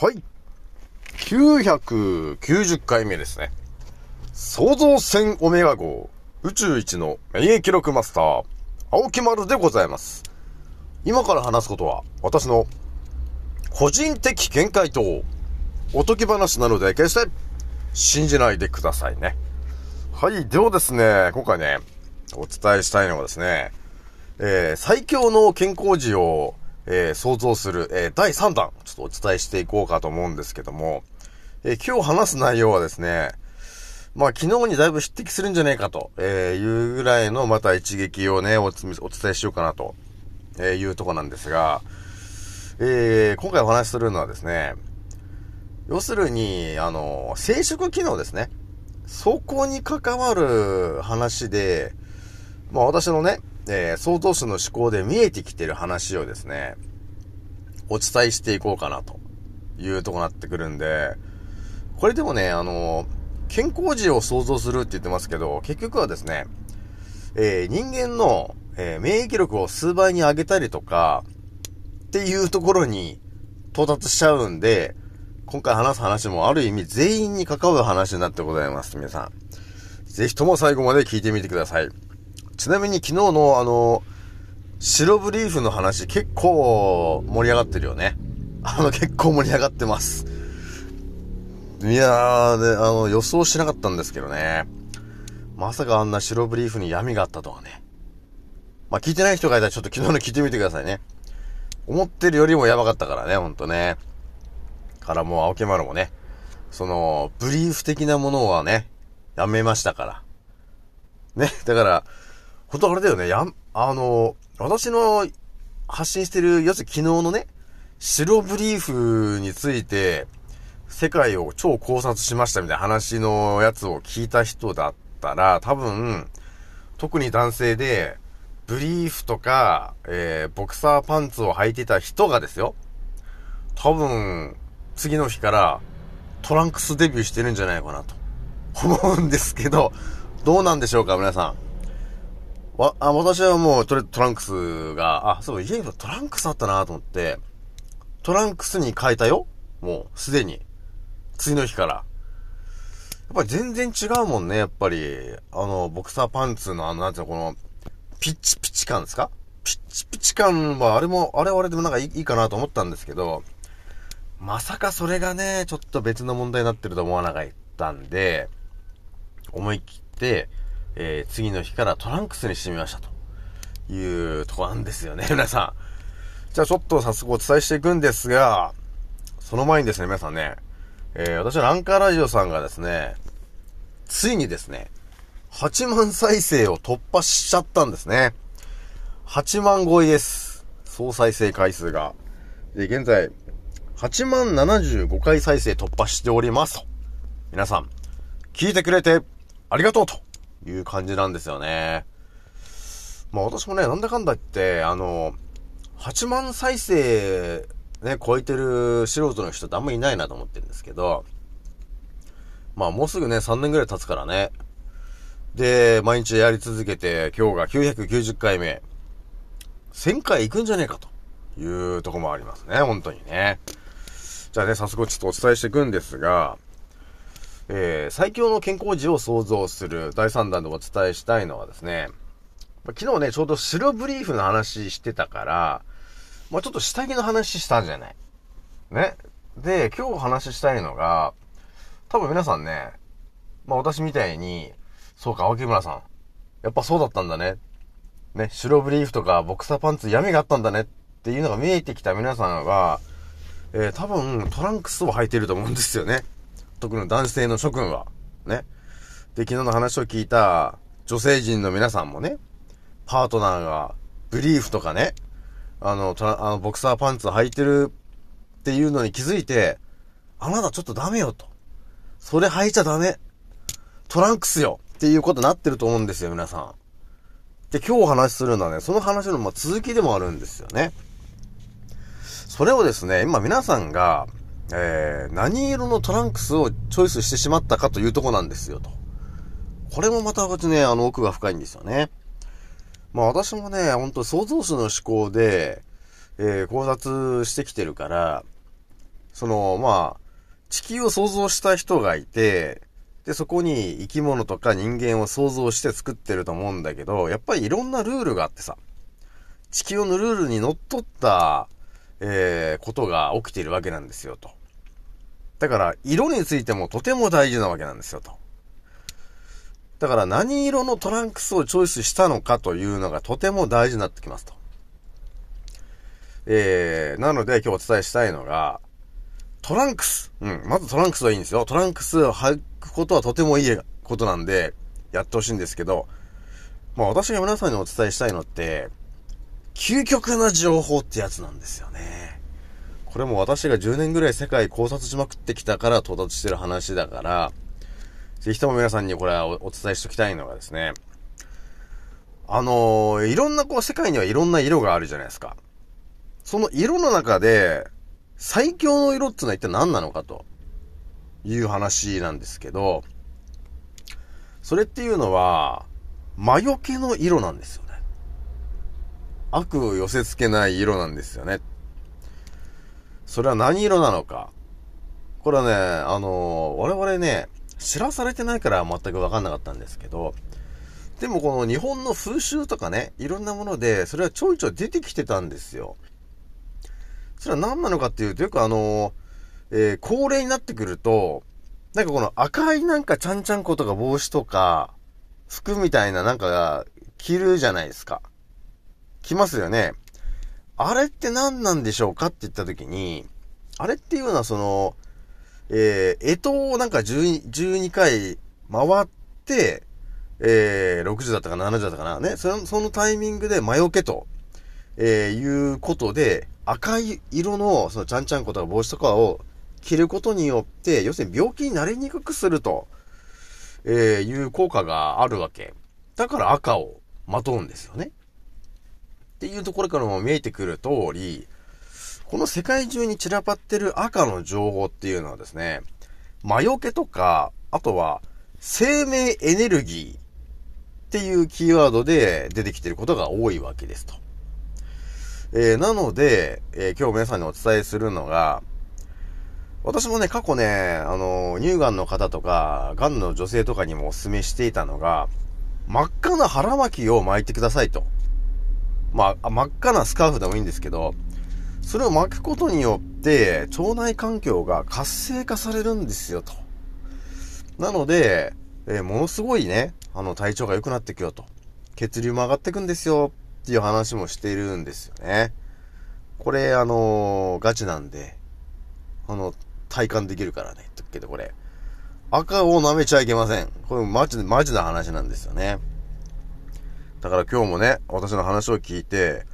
はい。990回目ですね。創造船オメガ号宇宙一の免疫記録マスター、青木丸でございます。今から話すことは、私の個人的見解とおとぎ話なので、決して信じないでくださいね。はい。ではですね、今回ね、お伝えしたいのはですね、えー、最強の健康児を、えー、想像する、えー、第3弾、ちょっとお伝えしていこうかと思うんですけども、えー、今日話す内容はですね、まあ昨日にだいぶ匹敵するんじゃねえかと、えいうぐらいのまた一撃をね、お伝えしようかなと、えいうとこなんですが、え今回お話しするのはですね、要するに、あの、生殖機能ですね。そこに関わる話で、まあ私のね、えー、創造主の思考で見えてきてる話をですね、お伝えしていこうかなというとこになってくるんで、これでもね、あの、健康児を想像するって言ってますけど、結局はですね、えー、人間の、えー、免疫力を数倍に上げたりとか、っていうところに到達しちゃうんで、今回話す話もある意味全員に関わる話になってございます、皆さん。ぜひとも最後まで聞いてみてください。ちなみに昨日のあの、白ブリーフの話結構盛り上がってるよね。あの結構盛り上がってます。いやー、で、あの、予想しなかったんですけどね。まさかあんな白ブリーフに闇があったとはね。まあ、聞いてない人がいたらちょっと昨日の聞いてみてくださいね。思ってるよりもやばかったからね、ほんとね。からもう青木丸もね、その、ブリーフ的なものはね、やめましたから。ね、だから、ほんとあれだよね、や、あの、私の発信してる、要するに昨日のね、白ブリーフについて、世界を超考察しましたみたいな話のやつを聞いた人だったら、多分、特に男性で、ブリーフとか、えー、ボクサーパンツを履いてた人がですよ。多分、次の日からトランクスデビューしてるんじゃないかなと思うんですけど、どうなんでしょうか、皆さん。わ、あ、私はもうトトランクスが、あ、そう、家にトランクスあったなと思って、トランクスに変えたよもう、すでに。次の日から。やっぱり全然違うもんね、やっぱり。あの、ボクサーパンツのあの、なんていうの、この、ピッチピチ感ですか？ピッチピチ感は、あれも、あれはあれでもなんかいいかなと思ったんですけど、まさかそれがね、ちょっと別の問題になってると思わなかったんで、思い切って、えー、次の日からトランクスにしてみましたというとこなんですよね、皆さん。じゃあちょっと早速お伝えしていくんですが、その前にですね、皆さんね、えー、私のアンカーラジオさんがですね、ついにですね、8万再生を突破しちゃったんですね。8万超えです。総再生回数が。で、現在、8万75回再生突破しております。皆さん、聞いてくれてありがとうという感じなんですよね。まあ私もね、なんだかんだ言って、あの、8万再生ね、超えてる素人の人ってあんまいないなと思ってるんですけど、まあもうすぐね、3年ぐらい経つからね。で、毎日やり続けて、今日が990回目。1000回行くんじゃねえかというとこもありますね、本当にね。じゃあね、早速ちょっとお伝えしていくんですが、えー、最強の健康児を創造する第3弾でお伝えしたいのはですね、昨日ね、ちょうど白ブリーフの話してたから、まあ、ちょっと下着の話したんじゃないね。で、今日話したいのが、多分皆さんね、まあ私みたいに、そうか、青木村さん。やっぱそうだったんだね。ね、白ブリーフとかボクサーパンツ闇があったんだねっていうのが見えてきた皆さんは、えー、多分トランクスを履いてると思うんですよね。特に男性の諸君は。ね。で、昨日の話を聞いた女性陣の皆さんもね、パートナーがブリーフとかね、あの、あのボクサーパンツ履いてるっていうのに気づいて、あなたちょっとダメよと。それ履いちゃダメ。トランクスよっていうことになってると思うんですよ、皆さん。で、今日お話しするのはね、その話のま続きでもあるんですよね。それをですね、今皆さんが、えー、何色のトランクスをチョイスしてしまったかというとこなんですよ、と。これもまたね、あの奥が深いんですよね。まあ私もね、ほんと創造主の思考で、えー、考察してきてるから、その、まあ、地球を想像した人がいて、で、そこに生き物とか人間を想像して作ってると思うんだけど、やっぱりいろんなルールがあってさ、地球のルールにのっとった、えー、ことが起きているわけなんですよ、と。だから、色についてもとても大事なわけなんですよ、と。だから何色のトランクスをチョイスしたのかというのがとても大事になってきますと。えー、なので今日お伝えしたいのが、トランクス。うん。まずトランクスはいいんですよ。トランクスを履くことはとてもいいことなんで、やってほしいんですけど、まあ私が皆さんにお伝えしたいのって、究極な情報ってやつなんですよね。これも私が10年ぐらい世界考察しまくってきたから到達してる話だから、ぜひとも皆さんにこれはお伝えしときたいのがですね、あのー、いろんなこう世界にはいろんな色があるじゃないですか。その色の中で、最強の色ってのは一体何なのかという話なんですけど、それっていうのは、魔除けの色なんですよ。悪を寄せ付けない色なんですよね。それは何色なのか。これはね、あの、我々ね、知らされてないから全くわかんなかったんですけど、でもこの日本の風習とかね、いろんなもので、それはちょいちょい出てきてたんですよ。それは何なのかっていうと、よくあの、えー、高齢になってくると、なんかこの赤いなんかちゃんちゃんことか帽子とか、服みたいななんかが着るじゃないですか。着ますよね。あれって何なんでしょうかって言った時に、あれっていうのはその、えー、干支をなんか12、12回回って、えー、60だったかな70だったかな。ね。その、そのタイミングで魔除けと、えー、いうことで、赤い色の、そのちゃんちゃんことか帽子とかを着ることによって、要するに病気になりにくくすると、えー、いう効果があるわけ。だから赤をまとうんですよね。っていうところからも見えてくる通り、この世界中に散らばってる赤の情報っていうのはですね、魔除けとか、あとは生命エネルギーっていうキーワードで出てきてることが多いわけですと。えー、なので、えー、今日皆さんにお伝えするのが、私もね、過去ね、あの、乳がんの方とか、がんの女性とかにもお勧めしていたのが、真っ赤な腹巻きを巻いてくださいと。まあ、真っ赤なスカーフでもいいんですけど、それを巻くことによって、腸内環境が活性化されるんですよ、と。なので、えー、ものすごいね、あの、体調が良くなっていくよと。血流も上がっていくんですよ、っていう話もしているんですよね。これ、あのー、ガチなんで、あの、体感できるからね、言っけど、これ。赤を舐めちゃいけません。これマジで、マジな話なんですよね。だから今日もね、私の話を聞いて、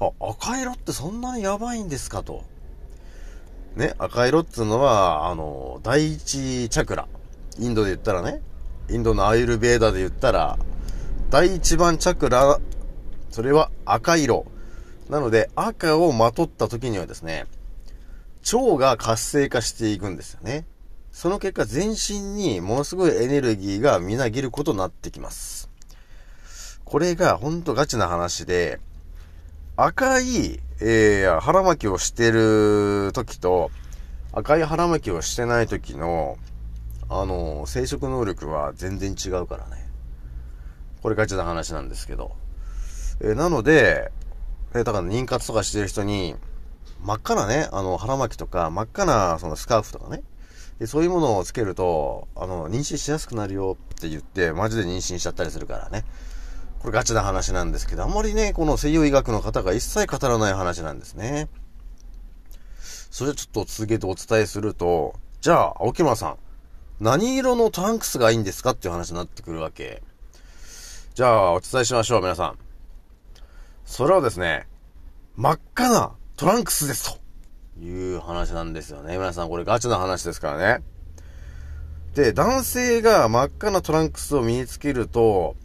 あ、赤色ってそんなにやばいんですかと。ね、赤色っていうのは、あの、第一チャクラ。インドで言ったらね、インドのアイルベーダで言ったら、第一番チャクラ、それは赤色。なので、赤をまとった時にはですね、腸が活性化していくんですよね。その結果、全身にものすごいエネルギーがみなぎることになってきます。これがほんとガチな話で、赤い、えー、腹巻きをしてる時と、赤い腹巻きをしてない時の、あの、生殖能力は全然違うからね。これガチな話なんですけど。えー、なので、えー、だから妊活とかしてる人に、真っ赤なね、あの、腹巻きとか、真っ赤な、そのスカーフとかね。でそういうものをつけると、あの、妊娠しやすくなるよって言って、マジで妊娠しちゃったりするからね。これガチな話なんですけど、あんまりね、この西洋医学の方が一切語らない話なんですね。それちょっと続けてお伝えすると、じゃあ、青木村さん、何色のトランクスがいいんですかっていう話になってくるわけ。じゃあ、お伝えしましょう、皆さん。それはですね、真っ赤なトランクスですという話なんですよね。皆さん、これガチな話ですからね。で、男性が真っ赤なトランクスを身につけると、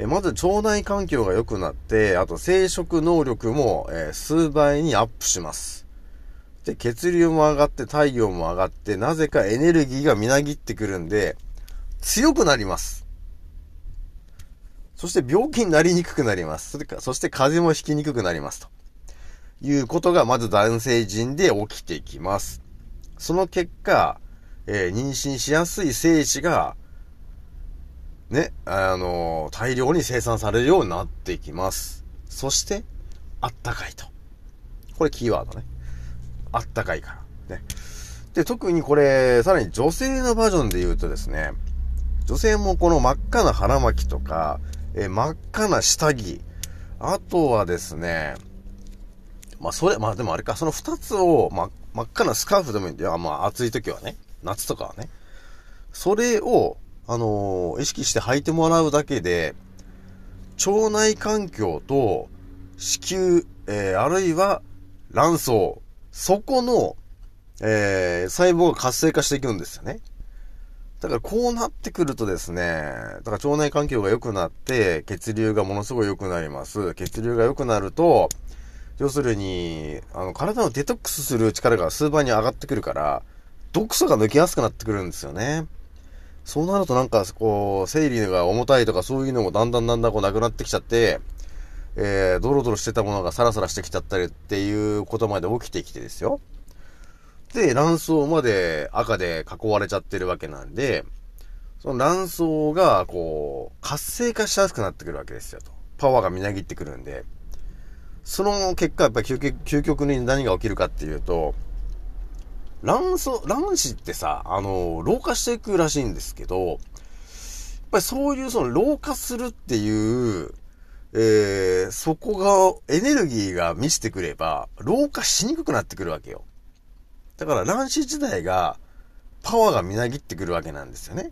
えまず腸内環境が良くなって、あと生殖能力も、え数倍にアップします。で、血流も上がって体温も上がって、なぜかエネルギーがみなぎってくるんで、強くなります。そして病気になりにくくなります。それか、そして風邪もひきにくくなります。ということがまず男性陣で起きてきます。その結果、えー、妊娠しやすい精子が、ね、あの大量に生産されるようになっていきます。そして、あったかいと。これキーワードね。あったかいから。ね。で、特にこれ、さらに女性のバージョンで言うとですね、女性もこの真っ赤な腹巻きとか、え、真っ赤な下着、あとはですね、まあそれ、まあでもあれか、その二つを、ま、真っ赤なスカーフでもいいんだよ。まあ暑い時はね。夏とかはね。それを、あのー、意識して履いてもらうだけで、腸内環境と子宮、えー、あるいは卵巣、そこの、えー、細胞が活性化していくんですよね。だからこうなってくるとですね、だから腸内環境が良くなって、血流がものすごい良くなります。血流が良くなると、要するに、あの、体のデトックスする力が数倍に上がってくるから、毒素が抜けやすくなってくるんですよね。そうなるとなんか、こう、生理が重たいとかそういうのもだんだんだんだんこうなくなってきちゃって、えー、ドロドロしてたものがサラサラしてきちゃったりっていうことまで起きてきてですよ。で、卵巣まで赤で囲われちゃってるわけなんで、その卵巣が、こう、活性化しやすくなってくるわけですよと。パワーがみなぎってくるんで。その結果、やっぱり究極究極に何が起きるかっていうと、卵巣、卵子ってさ、あの、老化していくらしいんですけど、やっぱりそういうその老化するっていう、えー、そこが、エネルギーが満ちてくれば、老化しにくくなってくるわけよ。だから卵子自体が、パワーがみなぎってくるわけなんですよね。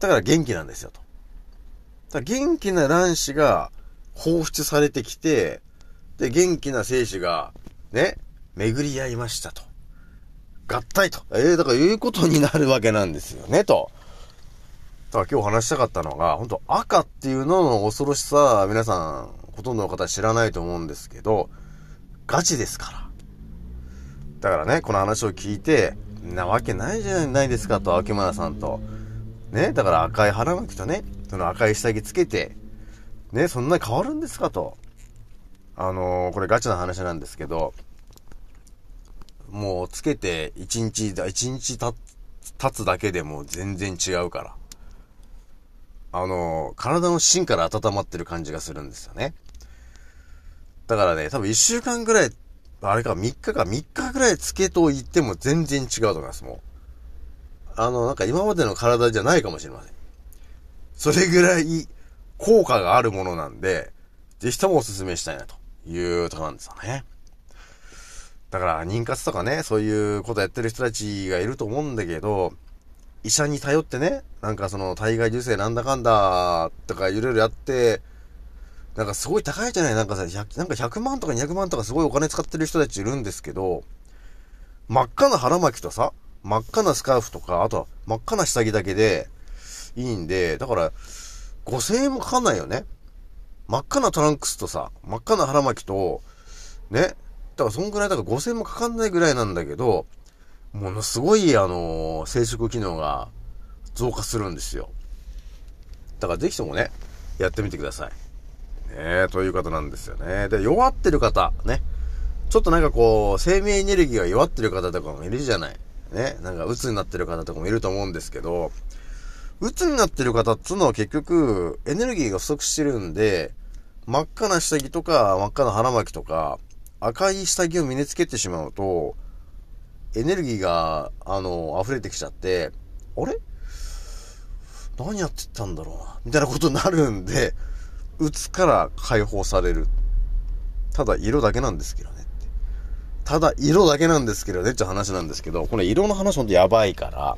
だから元気なんですよ、と。だ元気な卵子が放出されてきて、で、元気な精子が、ね、巡り合いましたと。合体と。ええー、だからいうことになるわけなんですよね、と。だから今日話したかったのが、本当赤っていうのの恐ろしさ、皆さん、ほとんどの方知らないと思うんですけど、ガチですから。だからね、この話を聞いて、なわけないじゃないですかと、秋村さんと。ね、だから赤い腹巻きとね、その赤い下着つけて、ね、そんなに変わるんですかと。あのー、これガチな話なんですけど、もうつけて1日、1日経つだけでも全然違うから。あの、体の芯から温まってる感じがするんですよね。だからね、多分1週間ぐらいあれか、3日か、3日ぐらいつけといても全然違うと思います、もう。あの、なんか今までの体じゃないかもしれません。それぐらい効果があるものなんで、ぜひともお勧めしたいなというところなんですよね。だから、妊活とかね、そういうことやってる人たちがいると思うんだけど、医者に頼ってね、なんかその体外受精なんだかんだとかいろいろやって、なんかすごい高いじゃない？なんかさ、100、なんか100万とか200万とかすごいお金使ってる人たちいるんですけど、真っ赤な腹巻きとさ、真っ赤なスカーフとか、あとは真っ赤な下着だけでいいんで、だから、5000円もかかんないよね。真っ赤なトランクスとさ、真っ赤な腹巻きと、ね。だからそんぐらいだから5000もかかんないぐらいなんだけど、ものすごい、あのー、生殖機能が増加するんですよ。だからぜひともね、やってみてください。ね、という方なんですよね。で、弱ってる方、ね。ちょっとなんかこう、生命エネルギーが弱ってる方とかもいるじゃない。ね。なんか鬱になってる方とかもいると思うんですけど、鬱になってる方っつうのは結局、エネルギーが不足してるんで、真っ赤な下着とか、真っ赤な腹巻きとか、赤い下着を身につけてしまうと、エネルギーが、あの、溢れてきちゃって、あれ？何やってたんだろうな、みたいなことになるんで、打つから解放される。ただ色だけなんですけどね。ただ色だけなんですけどねって話なんですけど、この色の話ほんとやばいから、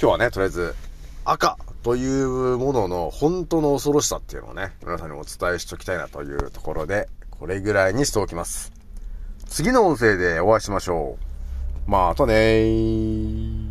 今日はね、とりあえず赤というものの本当の恐ろしさっていうのをね、皆さんにお伝えしときたいなというところで、これぐらいにしておきます。次の音声でお会いしましょう。またねー。